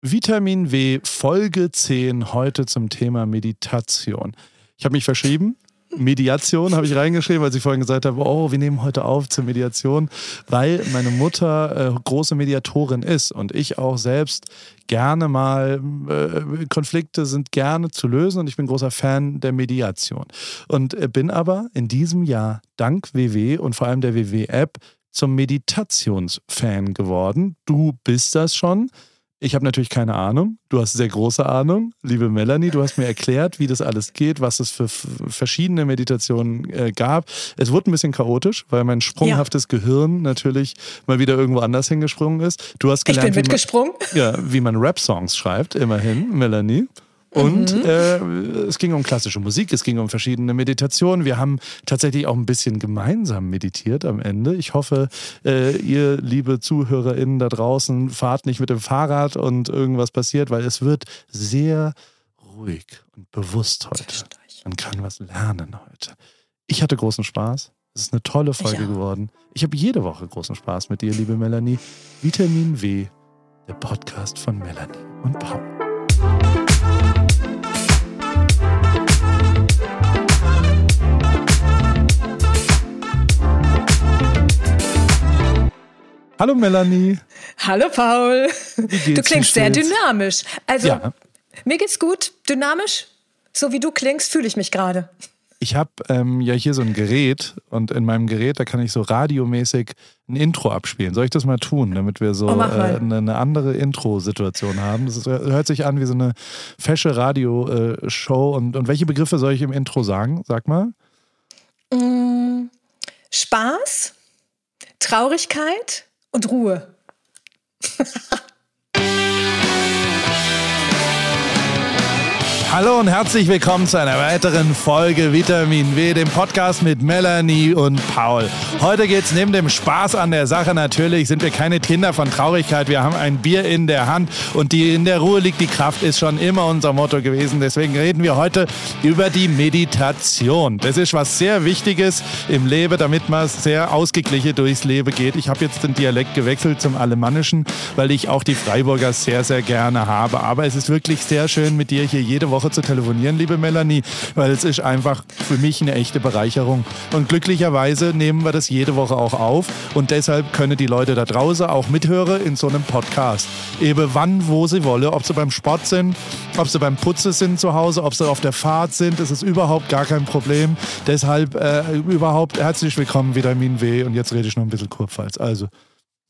Vitamin W Folge 10 heute zum Thema Meditation. Ich habe mich verschrieben. Mediation habe ich reingeschrieben, weil ich vorhin gesagt habe, oh, wir nehmen heute auf zur Mediation, weil meine Mutter äh, große Mediatorin ist und ich auch selbst gerne mal, äh, Konflikte sind gerne zu lösen und ich bin großer Fan der Mediation. Und äh, bin aber in diesem Jahr dank WW und vor allem der WW-App zum Meditationsfan geworden. Du bist das schon. Ich habe natürlich keine Ahnung. Du hast sehr große Ahnung. Liebe Melanie, du hast mir erklärt, wie das alles geht, was es für verschiedene Meditationen äh, gab. Es wurde ein bisschen chaotisch, weil mein sprunghaftes ja. Gehirn natürlich mal wieder irgendwo anders hingesprungen ist. Du hast gelernt, ich bin mitgesprungen. Wie man, ja, wie man Rap-Songs schreibt, immerhin, Melanie. Und mhm. äh, es ging um klassische Musik, es ging um verschiedene Meditationen. Wir haben tatsächlich auch ein bisschen gemeinsam meditiert am Ende. Ich hoffe, äh, ihr, liebe ZuhörerInnen da draußen, fahrt nicht mit dem Fahrrad und irgendwas passiert, weil es wird sehr ruhig und bewusst heute. Man kann was lernen heute. Ich hatte großen Spaß. Es ist eine tolle Folge ich geworden. Ich habe jede Woche großen Spaß mit dir, liebe Melanie. Vitamin W, der Podcast von Melanie und Paul. Hallo Melanie. Hallo Paul. Du klingst sehr dynamisch. Also ja. mir geht's gut, dynamisch. So wie du klingst, fühle ich mich gerade. Ich habe ähm, ja hier so ein Gerät und in meinem Gerät, da kann ich so radiomäßig ein Intro abspielen. Soll ich das mal tun, damit wir so oh, äh, eine, eine, andere Intro-Situation haben? Das ist, hört sich an wie so eine fesche Radioshow. Äh, und, und welche Begriffe soll ich im Intro sagen? Sag mal. Mm, Spaß, Traurigkeit, und Ruhe. Hallo und herzlich willkommen zu einer weiteren Folge Vitamin W, dem Podcast mit Melanie und Paul. Heute geht es neben dem Spaß an der Sache natürlich, sind wir keine Kinder von Traurigkeit. Wir haben ein Bier in der Hand und die in der Ruhe liegt die Kraft, ist schon immer unser Motto gewesen. Deswegen reden wir heute über die Meditation. Das ist was sehr Wichtiges im Leben, damit man sehr ausgeglichen durchs Leben geht. Ich habe jetzt den Dialekt gewechselt zum Alemannischen, weil ich auch die Freiburger sehr, sehr gerne habe. Aber es ist wirklich sehr schön mit dir hier jede Woche Woche zu telefonieren, liebe Melanie, weil es ist einfach für mich eine echte Bereicherung. Und glücklicherweise nehmen wir das jede Woche auch auf und deshalb können die Leute da draußen auch mithören in so einem Podcast. Eben wann, wo sie wollen, ob sie beim Sport sind, ob sie beim Putzen sind zu Hause, ob sie auf der Fahrt sind, das ist überhaupt gar kein Problem. Deshalb äh, überhaupt herzlich willkommen, Vitamin W. Und jetzt rede ich noch ein bisschen Kurpfalz. Also.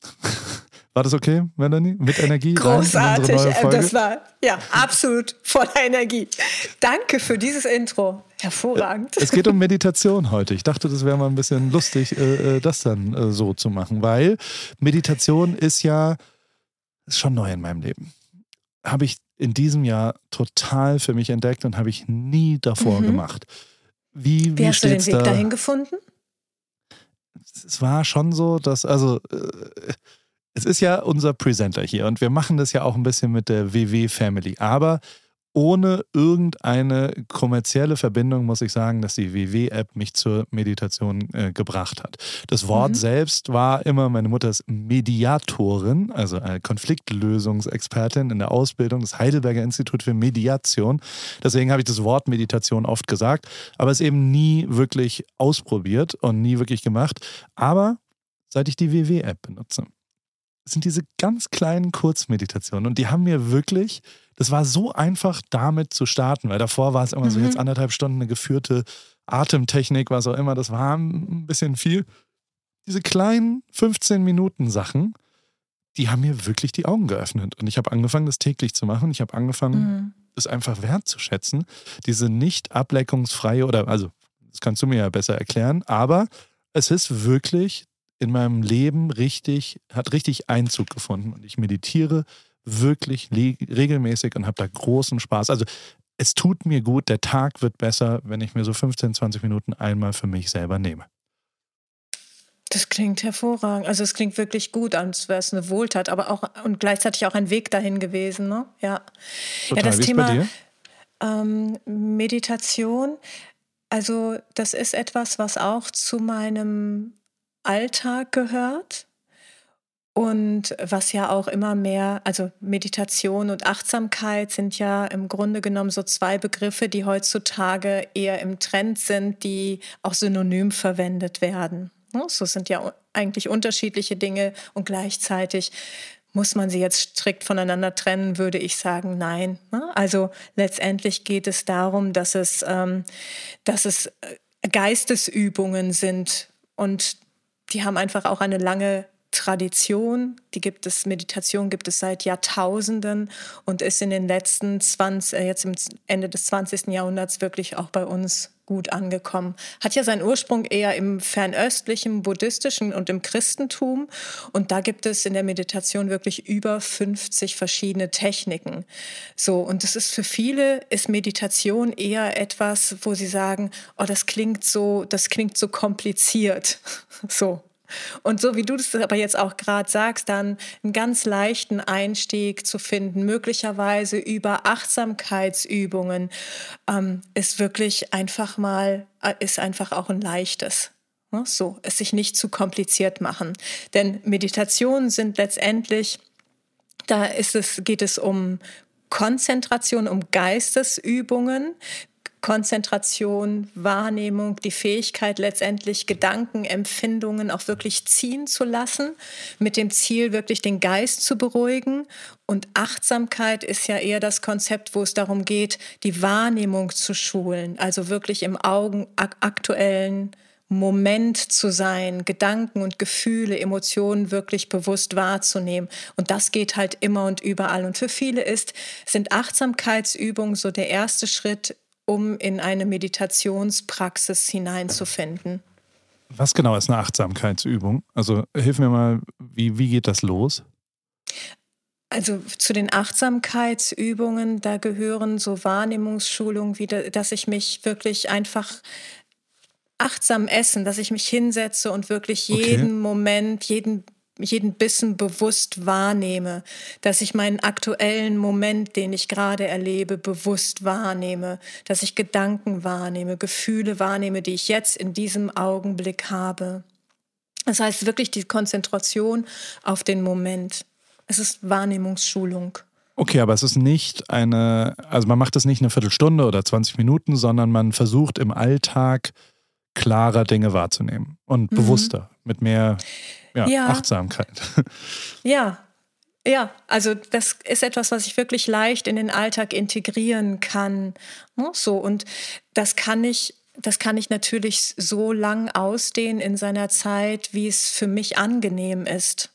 War das okay, Melanie? Mit Energie? Großartig. Äh, das war ja absolut voller Energie. Danke für dieses Intro. Hervorragend. Es geht um Meditation heute. Ich dachte, das wäre mal ein bisschen lustig, äh, äh, das dann so zu machen, weil Meditation ist ja ist schon neu in meinem Leben. Habe ich in diesem Jahr total für mich entdeckt und habe ich nie davor mhm. gemacht. Wie, wie, wie hast du den Weg da? dahin gefunden? Es war schon so, dass, also es ist ja unser Presenter hier und wir machen das ja auch ein bisschen mit der WW Family. Aber ohne irgendeine kommerzielle Verbindung muss ich sagen, dass die WW-App mich zur Meditation äh, gebracht hat. Das Wort mhm. selbst war immer, meine Mutter ist Mediatorin, also eine Konfliktlösungsexpertin in der Ausbildung des Heidelberger Institut für Mediation. Deswegen habe ich das Wort Meditation oft gesagt, aber es eben nie wirklich ausprobiert und nie wirklich gemacht. Aber seit ich die WW-App benutze, sind diese ganz kleinen Kurzmeditationen. Und die haben mir wirklich, das war so einfach damit zu starten, weil davor war es immer mhm. so jetzt anderthalb Stunden eine geführte Atemtechnik, was auch immer. Das war ein bisschen viel. Diese kleinen 15 Minuten Sachen, die haben mir wirklich die Augen geöffnet. Und ich habe angefangen, das täglich zu machen. Ich habe angefangen, mhm. das einfach wertzuschätzen. Diese nicht ableckungsfreie oder, also, das kannst du mir ja besser erklären, aber es ist wirklich in meinem Leben richtig, hat richtig Einzug gefunden. Und ich meditiere wirklich regelmäßig und habe da großen Spaß. Also es tut mir gut, der Tag wird besser, wenn ich mir so 15, 20 Minuten einmal für mich selber nehme. Das klingt hervorragend. Also es klingt wirklich gut, als wäre es eine Wohltat, aber auch und gleichzeitig auch ein Weg dahin gewesen. Ne? Ja. Total. ja, das Wie Thema ähm, Meditation. Also das ist etwas, was auch zu meinem Alltag gehört. Und was ja auch immer mehr, also Meditation und Achtsamkeit sind ja im Grunde genommen so zwei Begriffe, die heutzutage eher im Trend sind, die auch synonym verwendet werden. So sind ja eigentlich unterschiedliche Dinge und gleichzeitig muss man sie jetzt strikt voneinander trennen, würde ich sagen, nein. Also letztendlich geht es darum, dass es, ähm, dass es äh, Geistesübungen sind und die haben einfach auch eine lange Tradition, die gibt es, Meditation gibt es seit Jahrtausenden und ist in den letzten 20, äh, jetzt im Ende des 20. Jahrhunderts wirklich auch bei uns gut angekommen. Hat ja seinen Ursprung eher im fernöstlichen, buddhistischen und im Christentum. Und da gibt es in der Meditation wirklich über 50 verschiedene Techniken. So. Und das ist für viele ist Meditation eher etwas, wo sie sagen, oh, das klingt so, das klingt so kompliziert. So. Und so wie du das aber jetzt auch gerade sagst, dann einen ganz leichten Einstieg zu finden, möglicherweise über Achtsamkeitsübungen, ähm, ist wirklich einfach mal, äh, ist einfach auch ein leichtes. Ne? So, es sich nicht zu kompliziert machen. Denn Meditationen sind letztendlich, da ist es, geht es um Konzentration, um Geistesübungen, Konzentration, Wahrnehmung, die Fähigkeit letztendlich Gedanken, Empfindungen auch wirklich ziehen zu lassen, mit dem Ziel wirklich den Geist zu beruhigen. Und Achtsamkeit ist ja eher das Konzept, wo es darum geht, die Wahrnehmung zu schulen, also wirklich im Augen aktuellen Moment zu sein, Gedanken und Gefühle, Emotionen wirklich bewusst wahrzunehmen. Und das geht halt immer und überall. Und für viele ist, sind Achtsamkeitsübungen so der erste Schritt um in eine Meditationspraxis hineinzufinden. Was genau ist eine Achtsamkeitsübung? Also hilf mir mal, wie, wie geht das los? Also zu den Achtsamkeitsübungen, da gehören so Wahrnehmungsschulungen, wie dass ich mich wirklich einfach achtsam essen, dass ich mich hinsetze und wirklich jeden okay. Moment, jeden jeden Bissen bewusst wahrnehme, dass ich meinen aktuellen Moment, den ich gerade erlebe, bewusst wahrnehme, dass ich Gedanken wahrnehme, Gefühle wahrnehme, die ich jetzt in diesem Augenblick habe. Das heißt wirklich die Konzentration auf den Moment. Es ist Wahrnehmungsschulung. Okay, aber es ist nicht eine, also man macht das nicht eine Viertelstunde oder 20 Minuten, sondern man versucht im Alltag klarer Dinge wahrzunehmen und mhm. bewusster, mit mehr ja, ja. Achtsamkeit. Ja, ja, also das ist etwas, was ich wirklich leicht in den Alltag integrieren kann. Ne, so und das kann ich, das kann ich natürlich so lang ausdehnen in seiner Zeit, wie es für mich angenehm ist.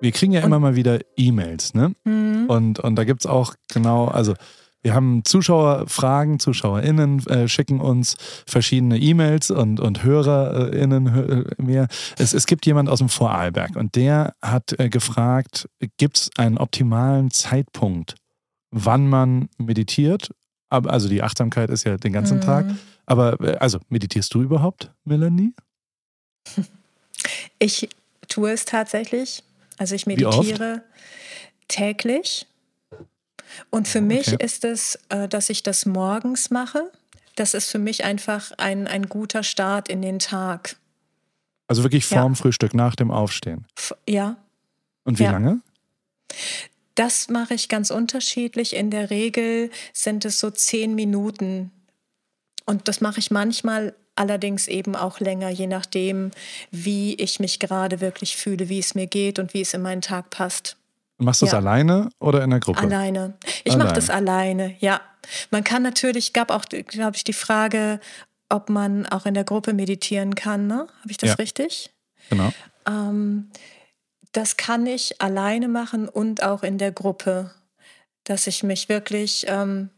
Wir kriegen ja und, immer mal wieder E-Mails, ne? Mhm. Und, und da gibt es auch genau, also wir haben Zuschauerfragen, ZuschauerInnen äh, schicken uns verschiedene E-Mails und, und HörerInnen äh, mehr. Es, es gibt jemand aus dem Vorarlberg und der hat äh, gefragt, gibt es einen optimalen Zeitpunkt, wann man meditiert? Also die Achtsamkeit ist ja den ganzen mhm. Tag. Aber äh, also meditierst du überhaupt, Melanie? Ich tue es tatsächlich. Also ich meditiere täglich. Und für mich okay. ist es, äh, dass ich das morgens mache. Das ist für mich einfach ein, ein guter Start in den Tag. Also wirklich vorm ja. Frühstück, nach dem Aufstehen. Ja. Und wie ja. lange? Das mache ich ganz unterschiedlich. In der Regel sind es so zehn Minuten. Und das mache ich manchmal allerdings eben auch länger, je nachdem, wie ich mich gerade wirklich fühle, wie es mir geht und wie es in meinen Tag passt. Machst du ja. das alleine oder in der Gruppe? Alleine. Ich mache das alleine, ja. Man kann natürlich, gab auch, glaube ich, die Frage, ob man auch in der Gruppe meditieren kann. Ne? Habe ich das ja. richtig? Genau. Ähm, das kann ich alleine machen und auch in der Gruppe, dass ich mich wirklich ähm,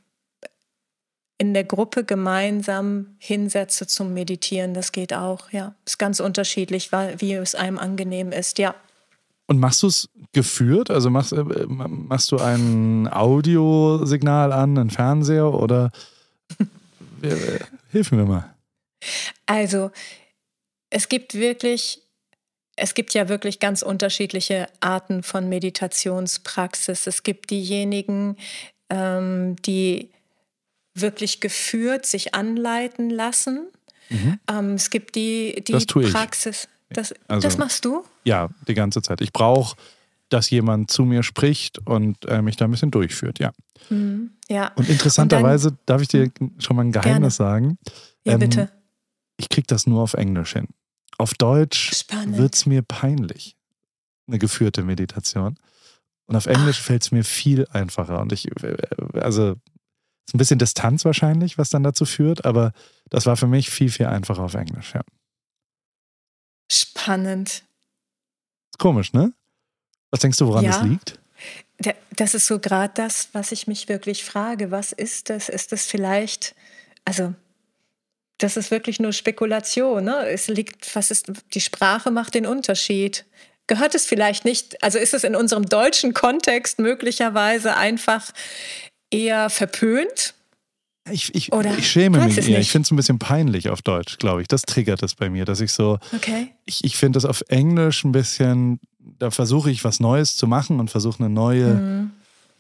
in der Gruppe gemeinsam hinsetze zum Meditieren. Das geht auch, ja. Ist ganz unterschiedlich, wie es einem angenehm ist, ja. Und machst du es geführt? Also machst, äh, machst du ein Audiosignal an, einen Fernseher oder hilf mir mal. Also, es gibt wirklich, es gibt ja wirklich ganz unterschiedliche Arten von Meditationspraxis. Es gibt diejenigen, ähm, die wirklich geführt sich anleiten lassen. Mhm. Ähm, es gibt die, die Praxis. Das, also, das machst du? Ja, die ganze Zeit. Ich brauche, dass jemand zu mir spricht und äh, mich da ein bisschen durchführt, ja. Mhm, ja. Und interessanterweise und dann, darf ich dir schon mal ein Geheimnis gerne. sagen. Ja, ähm, bitte. Ich kriege das nur auf Englisch hin. Auf Deutsch wird es mir peinlich, eine geführte Meditation. Und auf Englisch fällt es mir viel einfacher. Und ich, äh, also ist ein bisschen Distanz wahrscheinlich, was dann dazu führt, aber das war für mich viel, viel einfacher auf Englisch, ja. Spannend. Komisch, ne? Was denkst du, woran ja. das liegt? Das ist so gerade das, was ich mich wirklich frage. Was ist das? Ist das vielleicht, also das ist wirklich nur Spekulation. Ne? Es liegt, was ist, die Sprache macht den Unterschied. Gehört es vielleicht nicht, also ist es in unserem deutschen Kontext möglicherweise einfach eher verpönt? Ich, ich, ich schäme mich eher. Nicht. Ich finde es ein bisschen peinlich auf Deutsch, glaube ich. Das triggert es bei mir, dass ich so. Okay. Ich, ich finde das auf Englisch ein bisschen, da versuche ich was Neues zu machen und versuche eine neue mhm.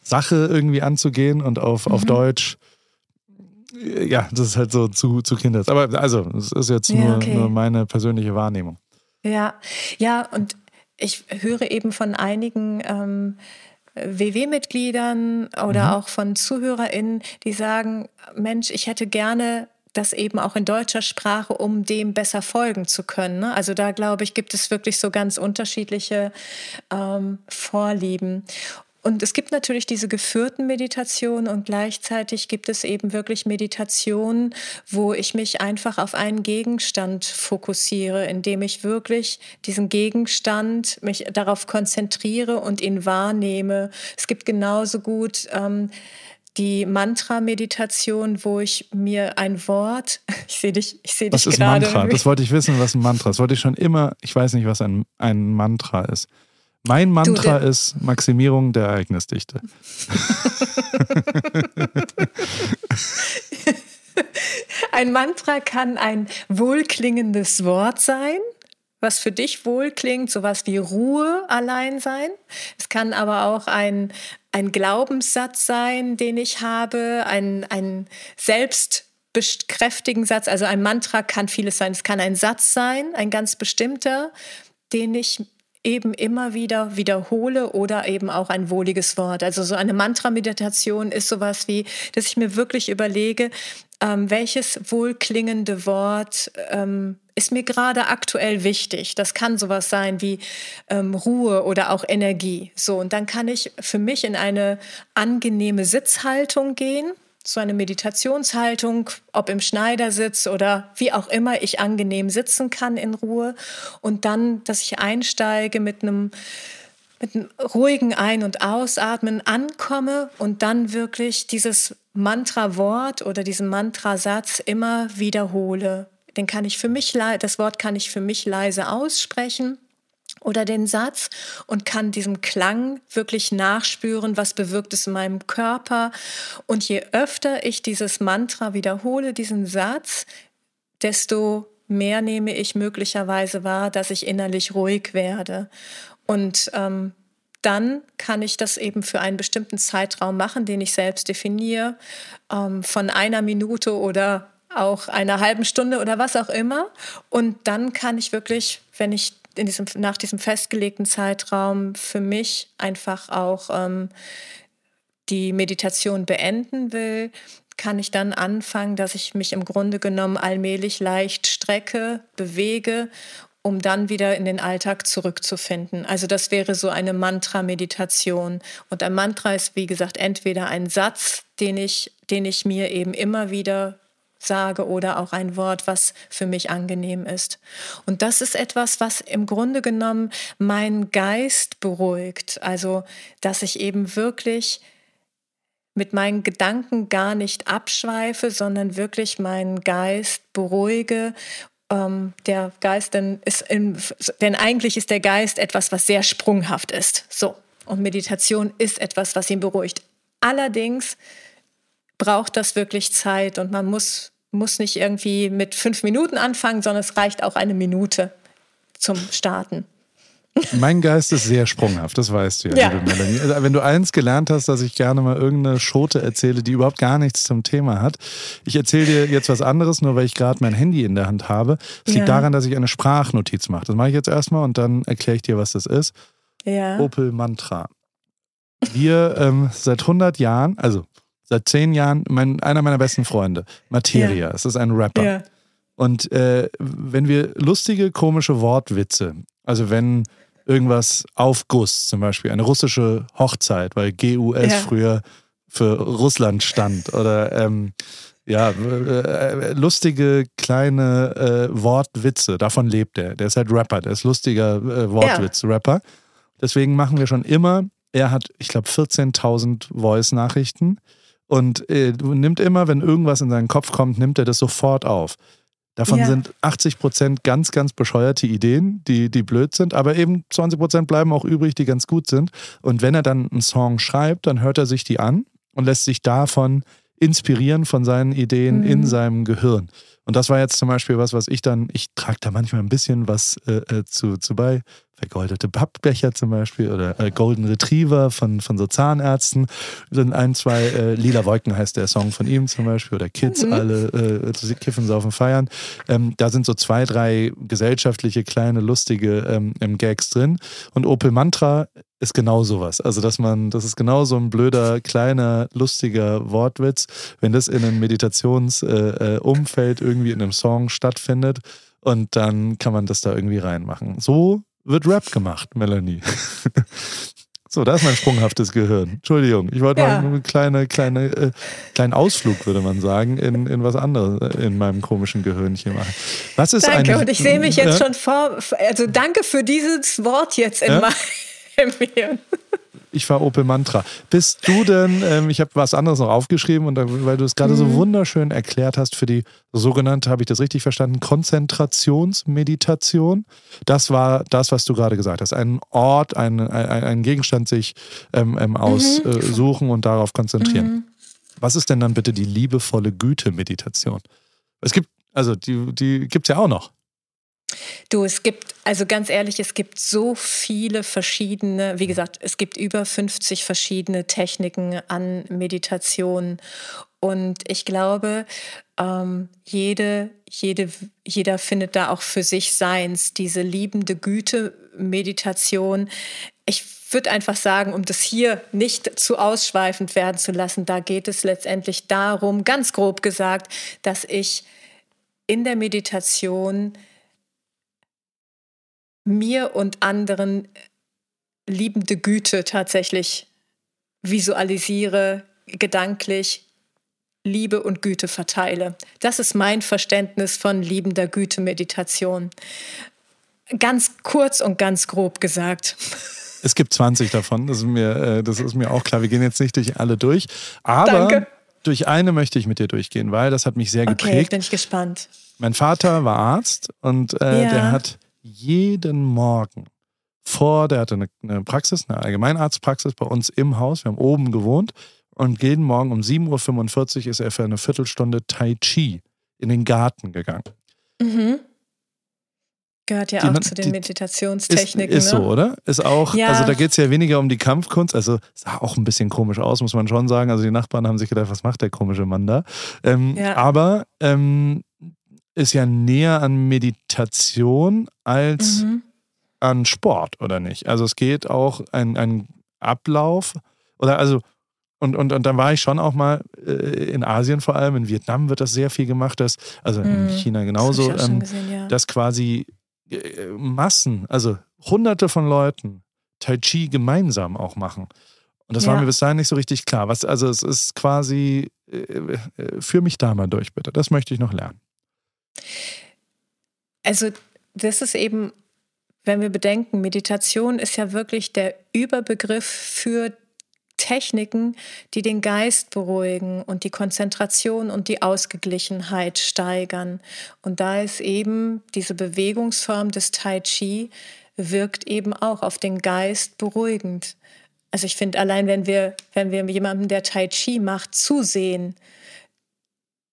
Sache irgendwie anzugehen und auf, mhm. auf Deutsch. Ja, das ist halt so zu, zu Kinders. Aber also, es ist jetzt ja, nur, okay. nur meine persönliche Wahrnehmung. Ja, ja, und ich höre eben von einigen ähm, WW-Mitgliedern oder mhm. auch von ZuhörerInnen, die sagen, Mensch, ich hätte gerne das eben auch in deutscher Sprache, um dem besser folgen zu können. Ne? Also da glaube ich, gibt es wirklich so ganz unterschiedliche ähm, Vorlieben. Und es gibt natürlich diese geführten Meditationen und gleichzeitig gibt es eben wirklich Meditationen, wo ich mich einfach auf einen Gegenstand fokussiere, indem ich wirklich diesen Gegenstand mich darauf konzentriere und ihn wahrnehme. Es gibt genauso gut ähm, die Mantra-Meditation, wo ich mir ein Wort, ich sehe dich, ich sehe dich gerade. Was ist Mantra? Das wollte ich wissen, was ein Mantra ist. Das wollte ich schon immer, ich weiß nicht, was ein, ein Mantra ist. Mein Mantra du, ist Maximierung der Ereignisdichte. ein Mantra kann ein wohlklingendes Wort sein, was für dich wohlklingt, sowas wie Ruhe allein sein. Es kann aber auch ein, ein Glaubenssatz sein, den ich habe, ein, ein selbstkräftigen Satz. Also ein Mantra kann vieles sein. Es kann ein Satz sein, ein ganz bestimmter, den ich eben immer wieder wiederhole oder eben auch ein wohliges Wort. Also so eine Mantra-Meditation ist sowas wie, dass ich mir wirklich überlege, ähm, welches wohlklingende Wort ähm, ist mir gerade aktuell wichtig. Das kann sowas sein wie ähm, Ruhe oder auch Energie. So, und dann kann ich für mich in eine angenehme Sitzhaltung gehen so eine Meditationshaltung, ob im Schneidersitz oder wie auch immer ich angenehm sitzen kann in Ruhe und dann, dass ich einsteige mit einem mit einem ruhigen Ein- und Ausatmen ankomme und dann wirklich dieses Mantra-Wort oder diesen Mantrasatz immer wiederhole. Den kann ich für mich, das Wort kann ich für mich leise aussprechen oder den Satz und kann diesem Klang wirklich nachspüren, was bewirkt es in meinem Körper. Und je öfter ich dieses Mantra wiederhole, diesen Satz, desto mehr nehme ich möglicherweise wahr, dass ich innerlich ruhig werde. Und ähm, dann kann ich das eben für einen bestimmten Zeitraum machen, den ich selbst definiere, ähm, von einer Minute oder auch einer halben Stunde oder was auch immer. Und dann kann ich wirklich, wenn ich in diesem, nach diesem festgelegten Zeitraum für mich einfach auch ähm, die Meditation beenden will, kann ich dann anfangen, dass ich mich im Grunde genommen allmählich leicht strecke, bewege, um dann wieder in den Alltag zurückzufinden. Also das wäre so eine Mantra-Meditation. Und ein Mantra ist, wie gesagt, entweder ein Satz, den ich, den ich mir eben immer wieder sage oder auch ein Wort, was für mich angenehm ist. Und das ist etwas, was im Grunde genommen meinen Geist beruhigt. Also, dass ich eben wirklich mit meinen Gedanken gar nicht abschweife, sondern wirklich meinen Geist beruhige. Ähm, der Geist, denn, ist in, denn eigentlich ist der Geist etwas, was sehr sprunghaft ist. So. Und Meditation ist etwas, was ihn beruhigt. Allerdings braucht das wirklich Zeit und man muss muss nicht irgendwie mit fünf Minuten anfangen, sondern es reicht auch eine Minute zum Starten. Mein Geist ist sehr sprunghaft, das weißt du ja, ja. Melanie. Also, wenn du eins gelernt hast, dass ich gerne mal irgendeine Schote erzähle, die überhaupt gar nichts zum Thema hat. Ich erzähle dir jetzt was anderes, nur weil ich gerade mein Handy in der Hand habe. Es liegt ja. daran, dass ich eine Sprachnotiz mache. Das mache ich jetzt erstmal und dann erkläre ich dir, was das ist. Ja. Opel Mantra. Wir ähm, seit 100 Jahren, also seit 10 Jahren, mein, einer meiner besten Freunde, Materia, es ist ein Rapper. Und äh, wenn wir lustige, komische Wortwitze, also wenn irgendwas auf Guss, zum Beispiel eine russische Hochzeit, weil GUS früher für Russland stand oder ähm, ja, äh, lustige kleine äh, Wortwitze, davon lebt er. Der ist halt Rapper, der ist lustiger äh, Wortwitz-Rapper. Deswegen machen wir schon immer, er hat, ich glaube, 14.000 Voice-Nachrichten und äh, nimmt immer, wenn irgendwas in seinen Kopf kommt, nimmt er das sofort auf. Davon ja. sind 80 Prozent ganz, ganz bescheuerte Ideen, die, die blöd sind, aber eben 20 Prozent bleiben auch übrig, die ganz gut sind. Und wenn er dann einen Song schreibt, dann hört er sich die an und lässt sich davon inspirieren von seinen Ideen mhm. in seinem Gehirn. Und das war jetzt zum Beispiel was, was ich dann, ich trage da manchmal ein bisschen was äh, äh zu, zu bei vergoldete Pappbecher zum Beispiel oder äh, Golden Retriever von, von so Zahnärzten. Sind ein, zwei, äh, Lila Wolken heißt der Song von ihm zum Beispiel oder Kids, mhm. alle äh, kiffen, saufen, feiern. Ähm, da sind so zwei, drei gesellschaftliche, kleine, lustige ähm, Gags drin. Und Opel Mantra ist genau sowas. Also, dass man, das ist genau so ein blöder, kleiner, lustiger Wortwitz. Wenn das in einem Meditationsumfeld äh, äh irgendwie in einem Song stattfindet, und dann kann man das da irgendwie reinmachen. So wird Rap gemacht, Melanie. So, da ist mein sprunghaftes Gehirn. Entschuldigung, ich wollte ja. mal einen kleine, kleine, äh, kleinen Ausflug, würde man sagen, in, in was anderes in meinem komischen Gehirnchen machen. Was ist danke, und ich sehe mich jetzt ja? schon vor, also danke für dieses Wort jetzt in ja? meinem Gehirn ich war Opel Mantra. Bist du denn, ähm, ich habe was anderes noch aufgeschrieben und weil du es gerade mhm. so wunderschön erklärt hast für die sogenannte, habe ich das richtig verstanden, Konzentrationsmeditation. Das war das, was du gerade gesagt hast. Einen Ort, einen, einen Gegenstand sich ähm, ähm, aussuchen mhm. und darauf konzentrieren. Mhm. Was ist denn dann bitte die liebevolle Güte-Meditation? Es gibt, also die, die gibt es ja auch noch. Du, es gibt, also ganz ehrlich, es gibt so viele verschiedene, wie gesagt, es gibt über 50 verschiedene Techniken an Meditation. Und ich glaube, ähm, jede, jede, jeder findet da auch für sich seins, diese liebende Güte-Meditation. Ich würde einfach sagen, um das hier nicht zu ausschweifend werden zu lassen, da geht es letztendlich darum, ganz grob gesagt, dass ich in der Meditation mir und anderen liebende Güte tatsächlich visualisiere, gedanklich Liebe und Güte verteile. Das ist mein Verständnis von liebender Güte-Meditation. Ganz kurz und ganz grob gesagt. Es gibt 20 davon, das ist mir, äh, das ist mir auch klar. Wir gehen jetzt nicht durch alle durch, aber Danke. durch eine möchte ich mit dir durchgehen, weil das hat mich sehr geprägt. Okay, bin ich gespannt. Mein Vater war Arzt und äh, ja. der hat jeden Morgen vor, der hatte eine, eine Praxis, eine Allgemeinarztpraxis bei uns im Haus, wir haben oben gewohnt und jeden Morgen um 7.45 Uhr ist er für eine Viertelstunde Tai Chi in den Garten gegangen. Mhm. Gehört ja die, auch zu den Meditationstechniken. Ist, ist ne? so, oder? Ist auch, ja. also da geht es ja weniger um die Kampfkunst, also sah auch ein bisschen komisch aus, muss man schon sagen. Also die Nachbarn haben sich gedacht, was macht der komische Mann da? Ähm, ja. Aber ähm, ist ja näher an Meditation als mhm. an Sport, oder nicht? Also es geht auch ein, ein Ablauf, oder also, und, und, und dann war ich schon auch mal äh, in Asien vor allem, in Vietnam wird das sehr viel gemacht, dass, also in mhm. China genauso, das ähm, gesehen, ja. dass quasi äh, Massen, also hunderte von Leuten Tai Chi gemeinsam auch machen. Und das ja. war mir bis dahin nicht so richtig klar. Was, also es ist quasi, äh, äh, führ mich da mal durch, bitte. Das möchte ich noch lernen. Also das ist eben, wenn wir bedenken, Meditation ist ja wirklich der Überbegriff für Techniken, die den Geist beruhigen und die Konzentration und die Ausgeglichenheit steigern. Und da ist eben diese Bewegungsform des Tai Chi wirkt eben auch auf den Geist beruhigend. Also ich finde, allein wenn wir, wenn wir jemandem, der Tai Chi macht, zusehen,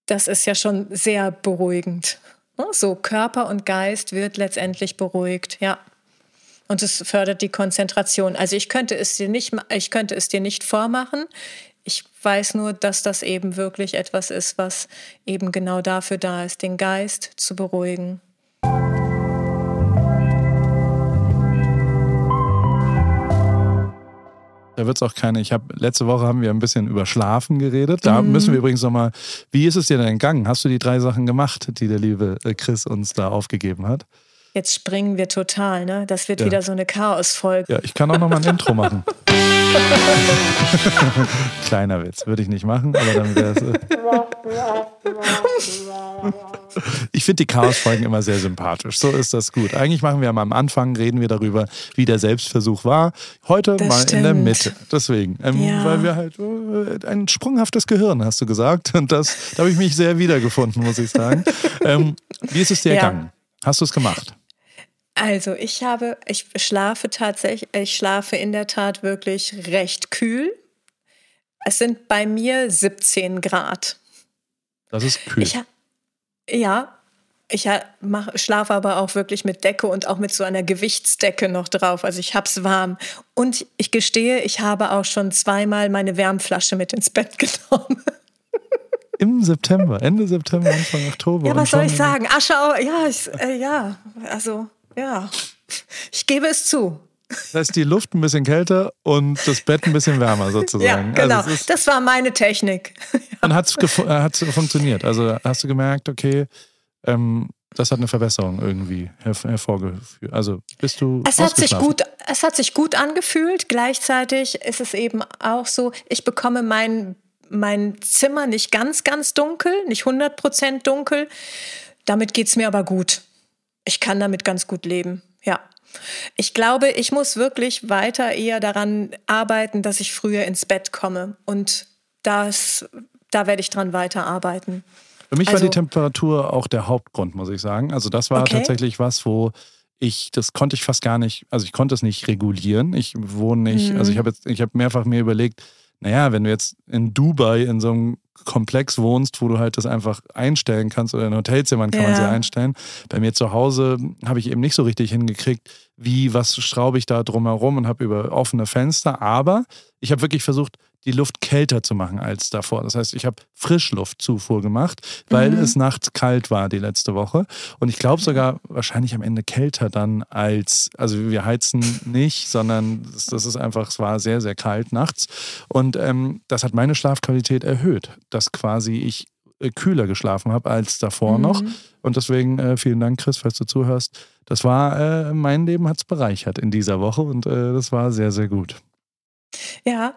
das ist ja schon sehr beruhigend. Ne? So Körper und Geist wird letztendlich beruhigt, ja. Und es fördert die Konzentration. Also ich könnte es dir nicht, ich könnte es dir nicht vormachen. Ich weiß nur, dass das eben wirklich etwas ist, was eben genau dafür da ist, den Geist zu beruhigen. Da wird es auch keine. Ich habe letzte Woche haben wir ein bisschen über Schlafen geredet. Da mhm. müssen wir übrigens nochmal. Wie ist es dir denn entgangen? Hast du die drei Sachen gemacht, die der liebe äh, Chris uns da aufgegeben hat? Jetzt springen wir total, ne? Das wird ja. wieder so eine Chaosfolge. Ja, ich kann auch nochmal ein Intro machen. Kleiner Witz, würde ich nicht machen, aber dann wäre es. ich finde die Chaos-Folgen immer sehr sympathisch. So ist das gut. Eigentlich machen wir am Anfang, reden wir darüber, wie der Selbstversuch war. Heute das mal stimmt. in der Mitte. Deswegen. Ähm, ja. Weil wir halt äh, ein sprunghaftes Gehirn, hast du gesagt. Und das, da habe ich mich sehr wiedergefunden, muss ich sagen. Ähm, wie ist es dir ja. ergangen? Hast du es gemacht? Also ich habe, ich schlafe tatsächlich, ich schlafe in der Tat wirklich recht kühl. Es sind bei mir 17 Grad. Das ist kühl. Ich, ja, ich mach, schlafe aber auch wirklich mit Decke und auch mit so einer Gewichtsdecke noch drauf. Also ich hab's warm. Und ich gestehe, ich habe auch schon zweimal meine Wärmflasche mit ins Bett genommen. Im September, Ende September, Anfang Oktober. Ja, was soll ich sagen? Asche, ja, ich, äh, ja, also ja, ich gebe es zu. Das heißt, die Luft ein bisschen kälter und das Bett ein bisschen wärmer sozusagen. Ja, also genau. Also das war meine Technik. Und hat es äh, funktioniert? Also hast du gemerkt, okay, ähm, das hat eine Verbesserung irgendwie hervorgeführt. Also bist du. Es hat, sich gut, es hat sich gut angefühlt. Gleichzeitig ist es eben auch so, ich bekomme mein, mein Zimmer nicht ganz, ganz dunkel, nicht 100% dunkel. Damit geht es mir aber gut ich kann damit ganz gut leben. Ja. Ich glaube, ich muss wirklich weiter eher daran arbeiten, dass ich früher ins Bett komme. Und das, da werde ich dran weiterarbeiten. Für mich also, war die Temperatur auch der Hauptgrund, muss ich sagen. Also das war okay. tatsächlich was, wo ich, das konnte ich fast gar nicht, also ich konnte es nicht regulieren. Ich wohne nicht, mhm. also ich habe jetzt, ich habe mehrfach mir überlegt, naja, wenn du jetzt in Dubai in so einem Komplex wohnst, wo du halt das einfach einstellen kannst oder in Hotelzimmern kann ja. man sie einstellen. Bei mir zu Hause habe ich eben nicht so richtig hingekriegt, wie, was schraube ich da drumherum und habe über offene Fenster. Aber ich habe wirklich versucht, die Luft kälter zu machen als davor. Das heißt, ich habe Frischluftzufuhr gemacht, weil mhm. es nachts kalt war die letzte Woche. Und ich glaube sogar wahrscheinlich am Ende kälter dann als, also wir heizen nicht, sondern das, ist einfach, es war sehr, sehr kalt nachts. Und ähm, das hat meine Schlafqualität erhöht, dass quasi ich äh, kühler geschlafen habe als davor mhm. noch. Und deswegen äh, vielen Dank, Chris, falls du zuhörst. Das war, äh, mein Leben hat es bereichert in dieser Woche und äh, das war sehr, sehr gut. Ja,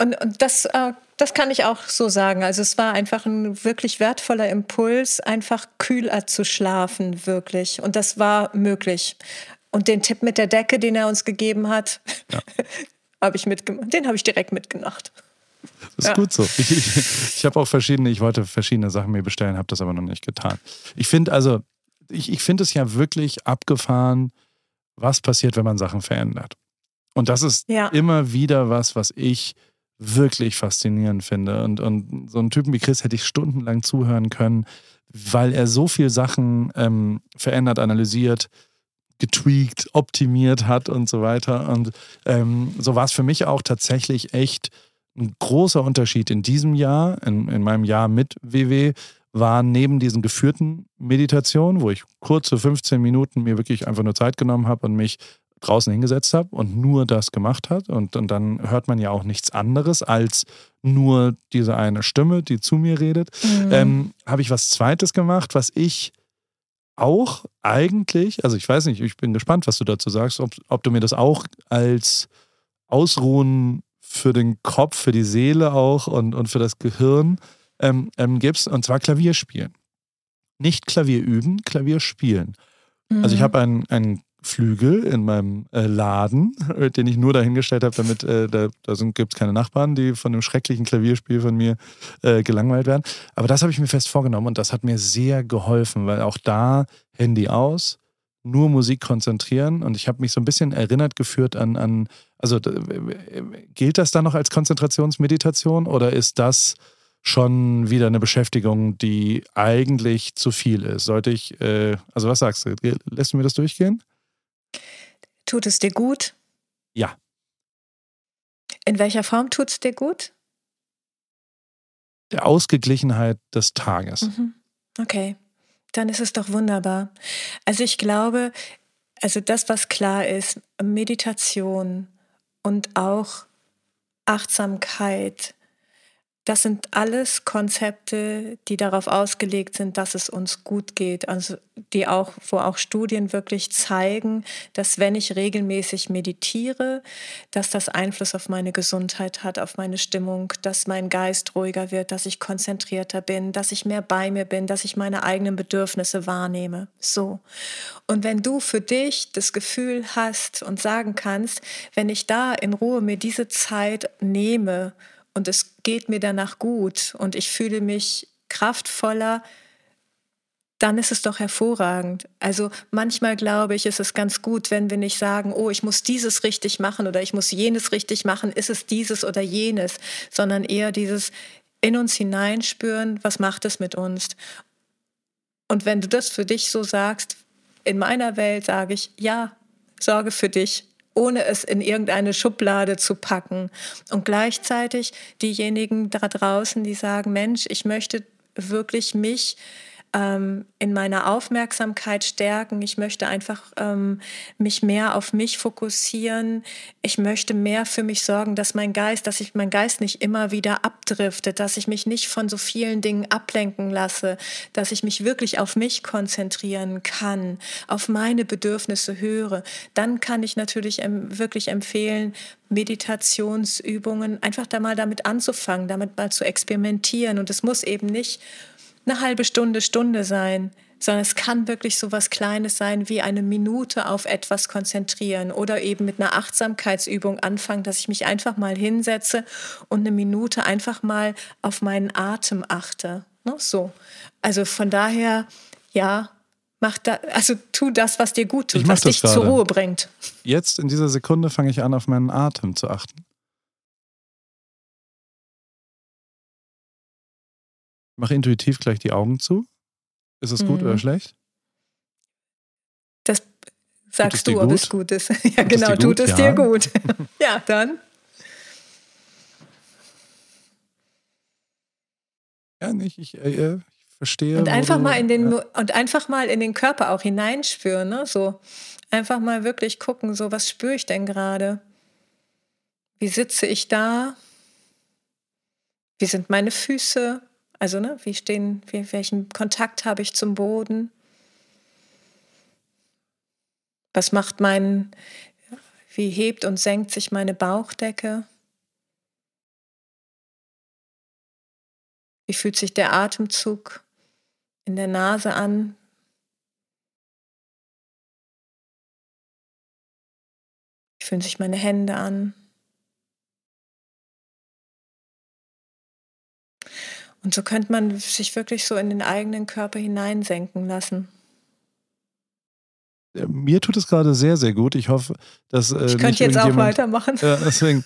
und, und das, äh, das kann ich auch so sagen. Also es war einfach ein wirklich wertvoller Impuls, einfach kühler zu schlafen, wirklich. Und das war möglich. Und den Tipp mit der Decke, den er uns gegeben hat, ja. habe ich mitgemacht. Den habe ich direkt mitgemacht. Das ist ja. gut so. Ich, ich, ich habe auch verschiedene, ich wollte verschiedene Sachen mir bestellen, habe das aber noch nicht getan. Ich finde also, ich, ich finde es ja wirklich abgefahren, was passiert, wenn man Sachen verändert. Und das ist ja. immer wieder was, was ich wirklich faszinierend finde. Und, und so einen Typen wie Chris hätte ich stundenlang zuhören können, weil er so viele Sachen ähm, verändert, analysiert, getweakt, optimiert hat und so weiter. Und ähm, so war es für mich auch tatsächlich echt ein großer Unterschied in diesem Jahr, in, in meinem Jahr mit WW, war neben diesen geführten Meditationen, wo ich kurze 15 Minuten mir wirklich einfach nur Zeit genommen habe und mich draußen hingesetzt habe und nur das gemacht hat. Und, und dann hört man ja auch nichts anderes als nur diese eine Stimme, die zu mir redet. Mhm. Ähm, habe ich was Zweites gemacht, was ich auch eigentlich, also ich weiß nicht, ich bin gespannt, was du dazu sagst, ob, ob du mir das auch als Ausruhen für den Kopf, für die Seele auch und, und für das Gehirn ähm, ähm, gibst, und zwar Klavierspielen. Nicht Klavier üben, Klavier spielen. Mhm. Also ich mhm. habe einen, einen Flügel in meinem äh, Laden, äh, den ich nur dahingestellt habe, damit äh, da, da gibt es keine Nachbarn, die von dem schrecklichen Klavierspiel von mir äh, gelangweilt werden. Aber das habe ich mir fest vorgenommen und das hat mir sehr geholfen, weil auch da Handy aus, nur Musik konzentrieren und ich habe mich so ein bisschen erinnert geführt an, an also gilt das dann noch als Konzentrationsmeditation oder ist das schon wieder eine Beschäftigung, die eigentlich zu viel ist? Sollte ich, äh, also was sagst du, lässt du mir das durchgehen? Tut es dir gut? Ja. In welcher Form tut es dir gut? Der Ausgeglichenheit des Tages. Mhm. Okay, dann ist es doch wunderbar. Also ich glaube, also das, was klar ist, Meditation und auch Achtsamkeit, das sind alles Konzepte, die darauf ausgelegt sind, dass es uns gut geht. Also die auch, wo auch Studien wirklich zeigen, dass wenn ich regelmäßig meditiere, dass das Einfluss auf meine Gesundheit hat, auf meine Stimmung, dass mein Geist ruhiger wird, dass ich konzentrierter bin, dass ich mehr bei mir bin, dass ich meine eigenen Bedürfnisse wahrnehme. So. Und wenn du für dich das Gefühl hast und sagen kannst, wenn ich da in Ruhe mir diese Zeit nehme und es geht mir danach gut und ich fühle mich kraftvoller, dann ist es doch hervorragend. Also manchmal glaube ich, ist es ganz gut, wenn wir nicht sagen, oh, ich muss dieses richtig machen oder ich muss jenes richtig machen, ist es dieses oder jenes, sondern eher dieses in uns hineinspüren, was macht es mit uns. Und wenn du das für dich so sagst, in meiner Welt sage ich, ja, sorge für dich ohne es in irgendeine Schublade zu packen. Und gleichzeitig diejenigen da draußen, die sagen, Mensch, ich möchte wirklich mich ähm, in meiner Aufmerksamkeit stärken. Ich möchte einfach ähm, mich mehr auf mich fokussieren. Ich möchte mehr für mich sorgen, dass mein Geist, dass ich mein Geist nicht immer wieder abdriftet, dass ich mich nicht von so vielen Dingen ablenken lasse, dass ich mich wirklich auf mich konzentrieren kann, auf meine Bedürfnisse höre. Dann kann ich natürlich wirklich empfehlen, Meditationsübungen einfach da mal damit anzufangen, damit mal zu experimentieren. Und es muss eben nicht eine halbe Stunde, Stunde sein, sondern es kann wirklich so was Kleines sein, wie eine Minute auf etwas konzentrieren oder eben mit einer Achtsamkeitsübung anfangen, dass ich mich einfach mal hinsetze und eine Minute einfach mal auf meinen Atem achte. Ne? So. Also von daher, ja, mach da, also tu das, was dir gut tut, was dich gerade. zur Ruhe bringt. Jetzt in dieser Sekunde fange ich an, auf meinen Atem zu achten. Mach intuitiv gleich die Augen zu. Ist es gut mhm. oder schlecht? Das sagst du, ob es gut ist. ja, tut genau, tut es dir gut. ja, dann. Ja, nicht. Ich, äh, ich verstehe. Und einfach du, mal in den ja. und einfach mal in den Körper auch hineinspüren, ne? So einfach mal wirklich gucken, so was spüre ich denn gerade? Wie sitze ich da? Wie sind meine Füße? Also, ne, wie stehen, wie, welchen Kontakt habe ich zum Boden? Was macht mein, wie hebt und senkt sich meine Bauchdecke? Wie fühlt sich der Atemzug in der Nase an? Wie fühlen sich meine Hände an? Und so könnte man sich wirklich so in den eigenen Körper hineinsenken lassen. Mir tut es gerade sehr, sehr gut. Ich hoffe, dass. Äh, ich könnte jetzt auch weitermachen. Ja, deswegen.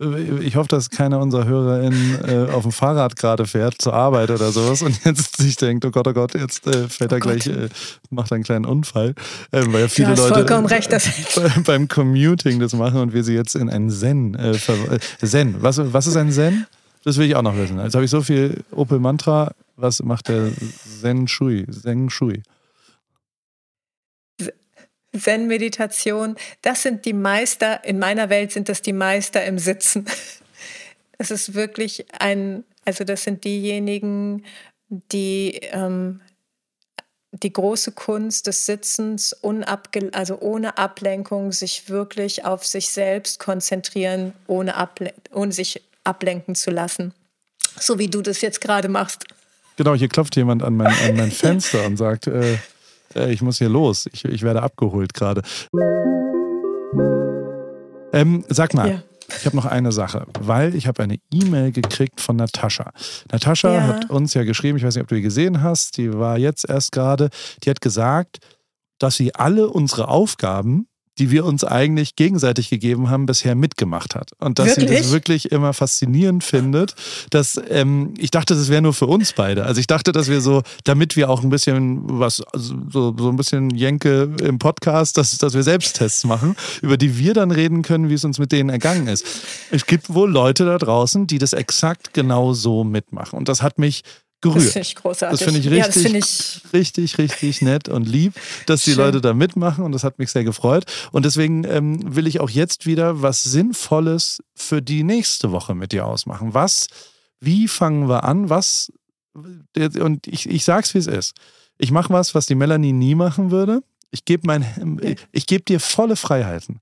Äh, ich hoffe, dass keiner unserer HörerInnen äh, auf dem Fahrrad gerade fährt zur Arbeit oder sowas und jetzt sich denkt, oh Gott, oh Gott, jetzt äh, fällt oh er gleich, äh, macht einen kleinen Unfall. Ähm, weil ja viele du hast Leute vollkommen recht, dass beim Commuting das machen und wir sie jetzt in ein Zen äh, äh, Zen. Was, was ist ein Zen? Das will ich auch noch wissen. Jetzt habe ich so viel Opel Mantra. Was macht der Zen Shui? Zen Shui. Zen-Meditation, das sind die Meister, in meiner Welt sind das die Meister im Sitzen. Es ist wirklich ein, also das sind diejenigen, die ähm, die große Kunst des Sitzens, unabge also ohne Ablenkung, sich wirklich auf sich selbst konzentrieren, ohne, Able ohne sich ablenken zu lassen. So wie du das jetzt gerade machst. Genau, hier klopft jemand an mein, an mein Fenster und sagt, äh, äh, ich muss hier los, ich, ich werde abgeholt gerade. Ähm, sag mal, ja. ich habe noch eine Sache, weil ich habe eine E-Mail gekriegt von Natascha. Natascha ja. hat uns ja geschrieben, ich weiß nicht, ob du die gesehen hast, die war jetzt erst gerade, die hat gesagt, dass sie alle unsere Aufgaben die wir uns eigentlich gegenseitig gegeben haben, bisher mitgemacht hat. Und dass wirklich? sie das wirklich immer faszinierend findet. Dass ähm, ich dachte, das wäre nur für uns beide. Also ich dachte, dass wir so, damit wir auch ein bisschen was, also so, so ein bisschen Jenke im Podcast, dass, dass wir Selbsttests machen, über die wir dann reden können, wie es uns mit denen ergangen ist. Es gibt wohl Leute da draußen, die das exakt genau so mitmachen. Und das hat mich gerührt. Das finde ich großartig. Das finde ich richtig, ja, find ich richtig, richtig nett und lieb, dass Schön. die Leute da mitmachen und das hat mich sehr gefreut. Und deswegen ähm, will ich auch jetzt wieder was Sinnvolles für die nächste Woche mit dir ausmachen. Was, wie fangen wir an? Was, und ich, ich sag's, wie es ist. Ich mache was, was die Melanie nie machen würde. Ich gebe mein, ich gebe dir volle Freiheiten.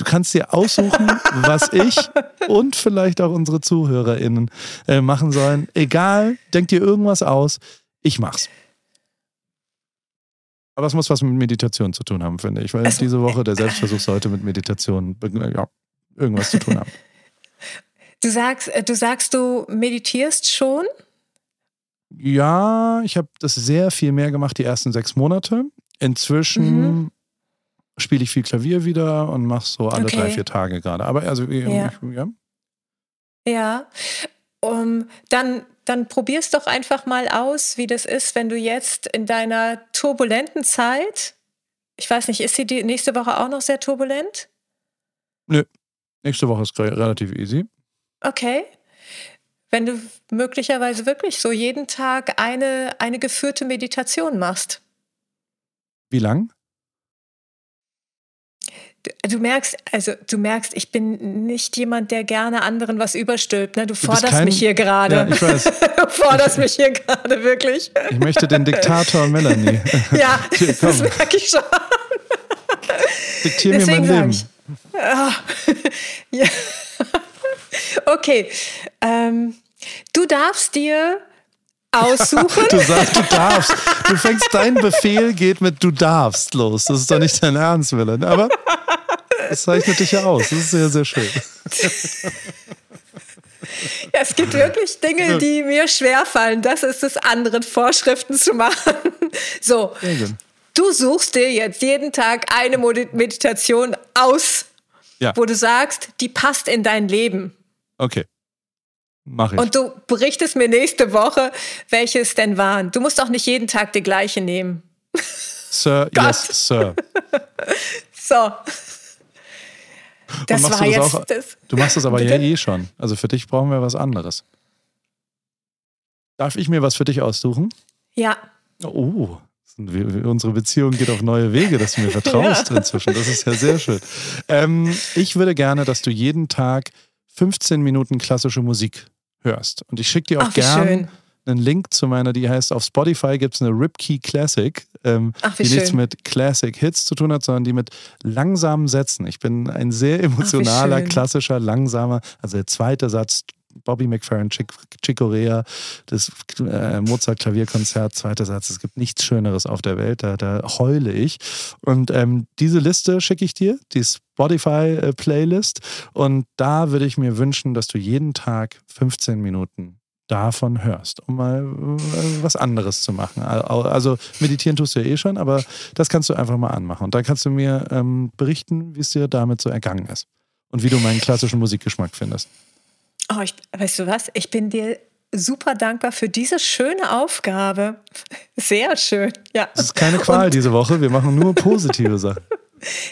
Du kannst dir aussuchen, was ich und vielleicht auch unsere ZuhörerInnen äh, machen sollen. Egal, denk dir irgendwas aus. Ich mach's. Aber es muss was mit Meditation zu tun haben, finde ich, weil also, diese Woche der Selbstversuch sollte mit Meditation ja, irgendwas zu tun haben. Du sagst, äh, du sagst, du meditierst schon? Ja, ich habe das sehr viel mehr gemacht die ersten sechs Monate. Inzwischen mhm spiele ich viel Klavier wieder und mache so alle okay. drei, vier Tage gerade. Aber also, ja. Ich, ja. Ja. Um, dann, dann probier's doch einfach mal aus, wie das ist, wenn du jetzt in deiner turbulenten Zeit, ich weiß nicht, ist sie die nächste Woche auch noch sehr turbulent? Nö. Nächste Woche ist relativ easy. Okay. Wenn du möglicherweise wirklich so jeden Tag eine, eine geführte Meditation machst. Wie lang? Du, merkst, also du merkst, ich bin nicht jemand, der gerne anderen was überstülpt. Ne? Du forderst kein, mich hier gerade. Ja, ich weiß. du forderst mich hier gerade wirklich. Ich möchte den Diktator Melanie. ja, hier, das merke ich schon. Diktier mir mein Leben. Ich, ah, ja. Okay. Ähm, du darfst dir aussuchen. du sagst, du darfst. Du fängst, dein Befehl geht mit du darfst los. Das ist doch nicht dein Ernst, Willen. Aber das zeichnet dich ja aus. Das ist sehr, sehr schön. Ja, es gibt wirklich Dinge, die mir schwerfallen. Das ist es, anderen Vorschriften zu machen. So, du suchst dir jetzt jeden Tag eine Meditation aus, ja. wo du sagst, die passt in dein Leben. Okay. Mach ich. Und du berichtest mir nächste Woche, welche es denn waren. Du musst auch nicht jeden Tag die gleiche nehmen. Sir, yes, Sir. so. Das war jetzt auch, das. Du machst das aber ja eh schon. Also für dich brauchen wir was anderes. Darf ich mir was für dich aussuchen? Ja. Oh, unsere Beziehung geht auf neue Wege, dass du mir vertraust ja. inzwischen. Das ist ja sehr schön. Ähm, ich würde gerne, dass du jeden Tag 15 Minuten klassische Musik hörst. Und ich schicke dir auch Ach, gern einen Link zu meiner, die heißt, auf Spotify gibt es eine Ripkey Classic, ähm, Ach, die schön. nichts mit Classic Hits zu tun hat, sondern die mit langsamen Sätzen. Ich bin ein sehr emotionaler, Ach, klassischer, langsamer, also der zweite Satz Bobby McFerrin, Chick, Chick Corea, das äh, Mozart-Klavierkonzert, zweiter Satz. Es gibt nichts Schöneres auf der Welt, da, da heule ich. Und ähm, diese Liste schicke ich dir, die Spotify-Playlist. Äh, Und da würde ich mir wünschen, dass du jeden Tag 15 Minuten davon hörst, um mal äh, was anderes zu machen. Also meditieren tust du ja eh schon, aber das kannst du einfach mal anmachen. Und dann kannst du mir ähm, berichten, wie es dir damit so ergangen ist und wie du meinen klassischen Musikgeschmack findest. Oh, ich, weißt du was? Ich bin dir super dankbar für diese schöne Aufgabe. Sehr schön. Ja. Es ist keine Qual und, diese Woche. Wir machen nur positive Sachen.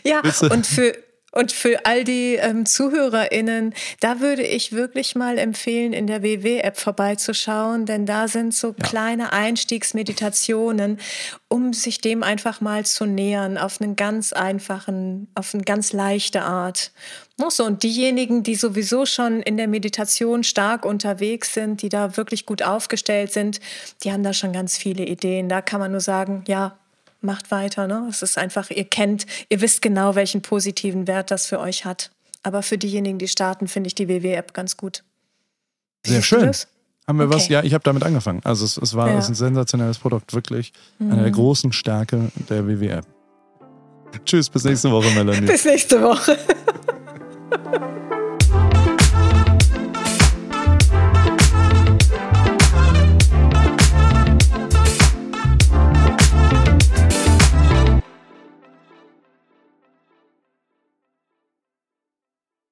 Ja, und für, und für all die ähm, ZuhörerInnen, da würde ich wirklich mal empfehlen, in der WW-App vorbeizuschauen, denn da sind so ja. kleine Einstiegsmeditationen, um sich dem einfach mal zu nähern, auf einen ganz einfachen, auf eine ganz leichte Art. So, und diejenigen, die sowieso schon in der Meditation stark unterwegs sind, die da wirklich gut aufgestellt sind, die haben da schon ganz viele Ideen. Da kann man nur sagen, ja, macht weiter. Ne? Es ist einfach, ihr kennt, ihr wisst genau, welchen positiven Wert das für euch hat. Aber für diejenigen, die starten, finde ich die WW-App ganz gut. Sehr schön. Haben wir okay. was? Ja, ich habe damit angefangen. Also es, es war ja. es ein sensationelles Produkt, wirklich. Mhm. Eine der großen Stärke der WW-App. Tschüss, bis nächste Woche, Melanie. bis nächste Woche.